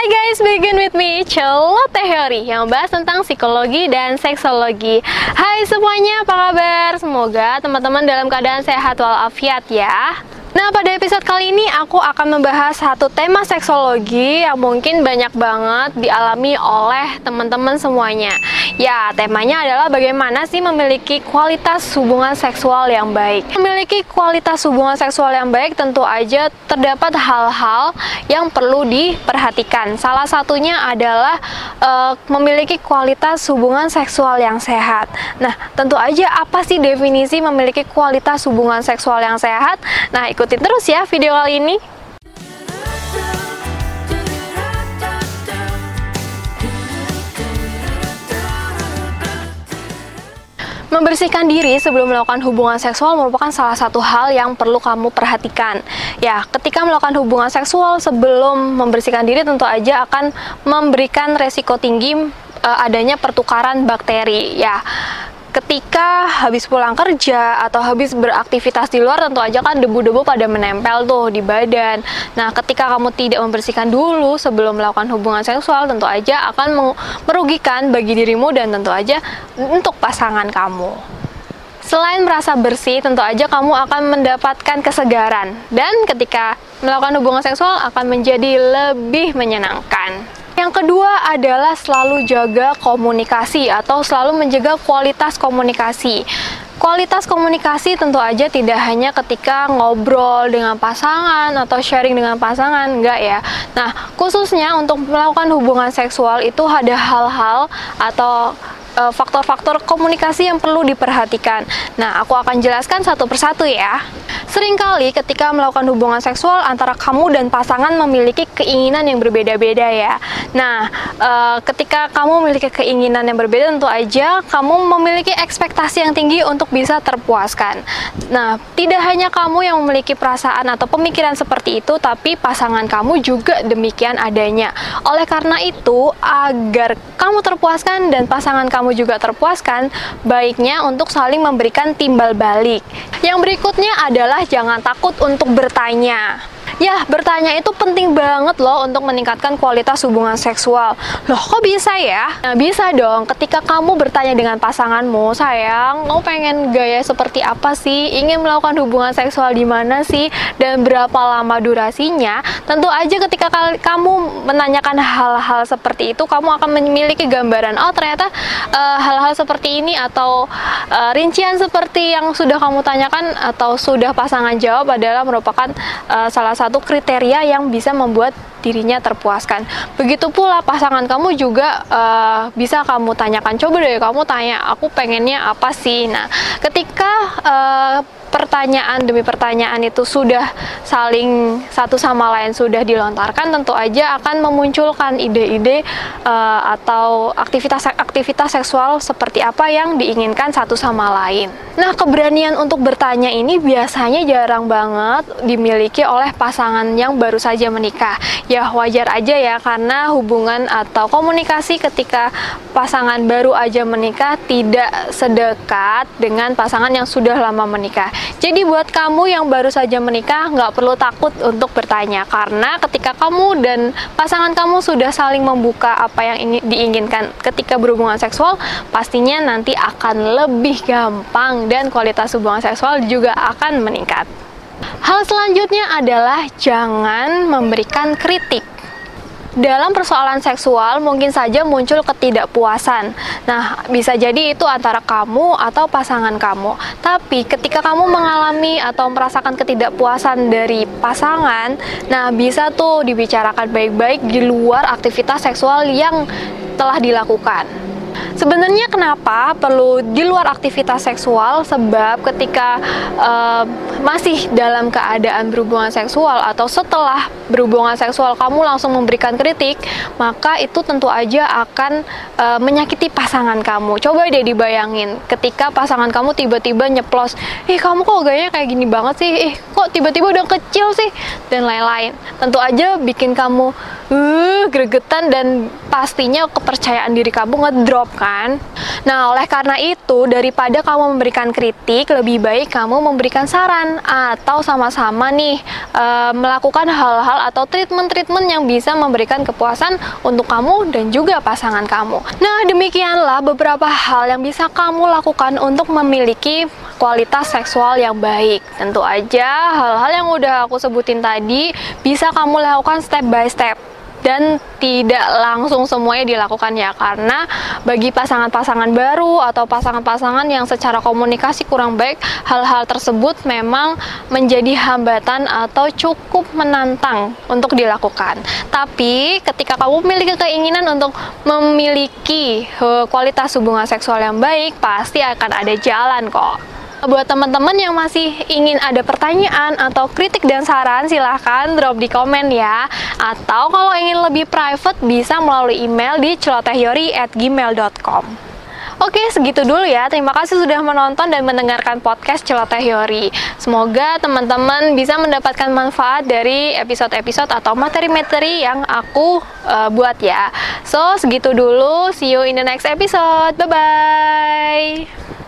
Hai guys, begin with me, Celote Teori yang membahas tentang psikologi dan seksologi. Hai semuanya, apa kabar? Semoga teman-teman dalam keadaan sehat walafiat ya. Nah, pada episode kali ini aku akan membahas satu tema seksologi yang mungkin banyak banget dialami oleh teman-teman semuanya. Ya, temanya adalah bagaimana sih memiliki kualitas hubungan seksual yang baik. Memiliki kualitas hubungan seksual yang baik tentu aja terdapat hal-hal yang perlu diperhatikan. Salah satunya adalah uh, memiliki kualitas hubungan seksual yang sehat. Nah, tentu aja apa sih definisi memiliki kualitas hubungan seksual yang sehat? Nah, ikutin terus ya video kali ini. Membersihkan diri sebelum melakukan hubungan seksual merupakan salah satu hal yang perlu kamu perhatikan. Ya, ketika melakukan hubungan seksual sebelum membersihkan diri tentu aja akan memberikan resiko tinggi uh, adanya pertukaran bakteri. Ya, ketika habis pulang kerja atau habis beraktivitas di luar tentu aja kan debu-debu pada menempel tuh di badan. Nah, ketika kamu tidak membersihkan dulu sebelum melakukan hubungan seksual tentu aja akan merugikan bagi dirimu dan tentu aja untuk pasangan kamu. Selain merasa bersih, tentu aja kamu akan mendapatkan kesegaran dan ketika melakukan hubungan seksual akan menjadi lebih menyenangkan. Yang kedua adalah selalu jaga komunikasi atau selalu menjaga kualitas komunikasi. Kualitas komunikasi tentu aja tidak hanya ketika ngobrol dengan pasangan atau sharing dengan pasangan, enggak ya. Nah, khususnya untuk melakukan hubungan seksual itu ada hal-hal atau eh, faktor-faktor komunikasi yang perlu diperhatikan. Nah, aku akan jelaskan satu persatu ya. Seringkali ketika melakukan hubungan seksual antara kamu dan pasangan memiliki keinginan yang berbeda-beda ya. Nah, e, ketika kamu memiliki keinginan yang berbeda tentu aja kamu memiliki ekspektasi yang tinggi untuk bisa terpuaskan. Nah, tidak hanya kamu yang memiliki perasaan atau pemikiran seperti itu, tapi pasangan kamu juga demikian adanya. Oleh karena itu, agar kamu terpuaskan dan pasangan kamu juga terpuaskan, baiknya untuk saling memberikan timbal balik. Yang berikutnya adalah jangan takut untuk bertanya. Ya, bertanya itu penting banget loh untuk meningkatkan kualitas hubungan seksual. Loh, kok bisa ya? Nah, bisa dong. Ketika kamu bertanya dengan pasanganmu, sayang, mau pengen gaya seperti apa sih? Ingin melakukan hubungan seksual di mana sih? Dan berapa lama durasinya? Tentu aja ketika kamu menanyakan hal-hal seperti itu, kamu akan memiliki gambaran. Oh, ternyata eh, hal-hal seperti ini atau uh, rincian seperti yang sudah kamu tanyakan atau sudah pasangan jawab adalah merupakan uh, salah satu satu kriteria yang bisa membuat dirinya terpuaskan. Begitu pula pasangan kamu juga uh, bisa kamu tanyakan. Coba deh kamu tanya, aku pengennya apa sih? Nah, ketika uh, pertanyaan demi pertanyaan itu sudah saling satu sama lain sudah dilontarkan tentu aja akan memunculkan ide-ide uh, atau aktivitas-aktivitas seksual seperti apa yang diinginkan satu sama lain. Nah, keberanian untuk bertanya ini biasanya jarang banget dimiliki oleh pasangan yang baru saja menikah. Ya, wajar aja ya karena hubungan atau komunikasi ketika pasangan baru aja menikah tidak sedekat dengan pasangan yang sudah lama menikah. Jadi buat kamu yang baru saja menikah nggak perlu takut untuk bertanya karena ketika kamu dan pasangan kamu sudah saling membuka apa yang ingin diinginkan ketika berhubungan seksual, pastinya nanti akan lebih gampang dan kualitas hubungan seksual juga akan meningkat. Hal selanjutnya adalah jangan memberikan kritik dalam persoalan seksual mungkin saja muncul ketidakpuasan. Nah, bisa jadi itu antara kamu atau pasangan kamu. Tapi ketika kamu mengalami atau merasakan ketidakpuasan dari pasangan, nah bisa tuh dibicarakan baik-baik di luar aktivitas seksual yang telah dilakukan. Sebenarnya kenapa perlu di luar aktivitas seksual? Sebab ketika uh, masih dalam keadaan berhubungan seksual atau setelah berhubungan seksual kamu langsung memberikan kritik, maka itu tentu aja akan uh, menyakiti pasangan kamu. Coba deh dibayangin ketika pasangan kamu tiba-tiba nyeplos, "Ih, kamu kok gayanya kayak gini banget sih? Ih, kok tiba-tiba udah kecil sih?" dan lain-lain. Tentu aja bikin kamu, "Uh, uh, gregetan dan pastinya kepercayaan diri kamu ngedrop kan. Nah, oleh karena itu, daripada kamu memberikan kritik, lebih baik kamu memberikan saran atau sama-sama nih uh, melakukan hal-hal atau treatment-treatment yang bisa memberikan kepuasan untuk kamu dan juga pasangan kamu. Nah, demikianlah beberapa hal yang bisa kamu lakukan untuk memiliki kualitas seksual yang baik. Tentu aja hal-hal yang udah aku sebutin tadi bisa kamu lakukan step by step dan tidak langsung semuanya dilakukan ya karena bagi pasangan-pasangan baru atau pasangan-pasangan yang secara komunikasi kurang baik hal-hal tersebut memang menjadi hambatan atau cukup menantang untuk dilakukan. Tapi ketika kamu memiliki keinginan untuk memiliki eh, kualitas hubungan seksual yang baik pasti akan ada jalan kok Buat teman-teman yang masih ingin ada pertanyaan atau kritik dan saran, silahkan drop di komen ya. Atau kalau ingin lebih private, bisa melalui email di celotehyori@gmail.com. Oke, segitu dulu ya. Terima kasih sudah menonton dan mendengarkan podcast Celoteh Yori. Semoga teman-teman bisa mendapatkan manfaat dari episode-episode atau materi-materi yang aku uh, buat ya. So, segitu dulu. See you in the next episode. Bye-bye.